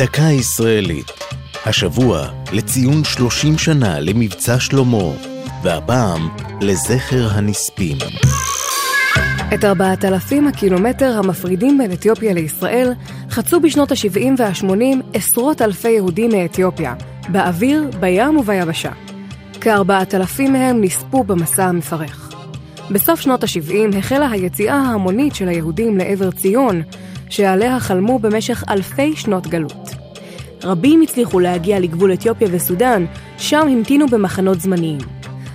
דקה ישראלית. השבוע לציון 30 שנה למבצע שלמה, והפעם לזכר הנספים. את ארבעת אלפים הקילומטר המפרידים בין אתיופיה לישראל חצו בשנות ה-70 וה-80 עשרות אלפי יהודים מאתיופיה, באוויר, בים וביבשה. כארבעת אלפים מהם נספו במסע המפרך. בסוף שנות ה-70 החלה היציאה ההמונית של היהודים לעבר ציון, שעליה חלמו במשך אלפי שנות גלות. רבים הצליחו להגיע לגבול אתיופיה וסודאן, שם המתינו במחנות זמניים.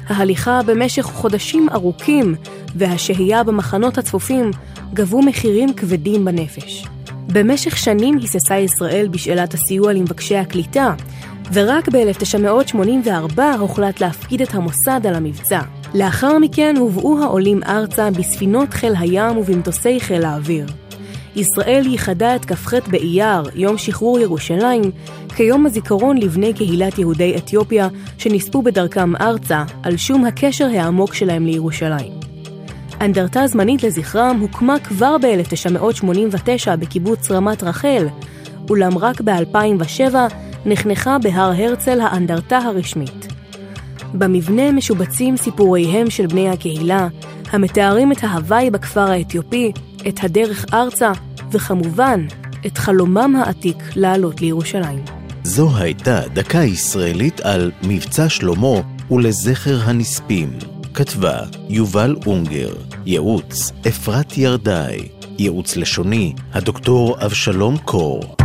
ההליכה במשך חודשים ארוכים והשהייה במחנות הצפופים גבו מחירים כבדים בנפש. במשך שנים היססה ישראל בשאלת הסיוע למבקשי הקליטה, ורק ב-1984 הוחלט להפקיד את המוסד על המבצע. לאחר מכן הובאו העולים ארצה בספינות חיל הים ובמטוסי חיל האוויר. ישראל ייחדה את כ"ח באייר, יום שחרור ירושלים, כיום הזיכרון לבני קהילת יהודי אתיופיה שנספו בדרכם ארצה, על שום הקשר העמוק שלהם לירושלים. אנדרטה זמנית לזכרם הוקמה כבר ב-1989 בקיבוץ רמת רחל, אולם רק ב-2007 נחנכה בהר הרצל האנדרטה הרשמית. במבנה משובצים סיפוריהם של בני הקהילה, המתארים את ההוואי בכפר האתיופי, את הדרך ארצה, וכמובן, את חלומם העתיק לעלות לירושלים. זו הייתה דקה ישראלית על מבצע שלמה ולזכר הנספים. כתבה יובל אונגר, ייעוץ אפרת ירדאי, ייעוץ לשוני הדוקטור אבשלום קור.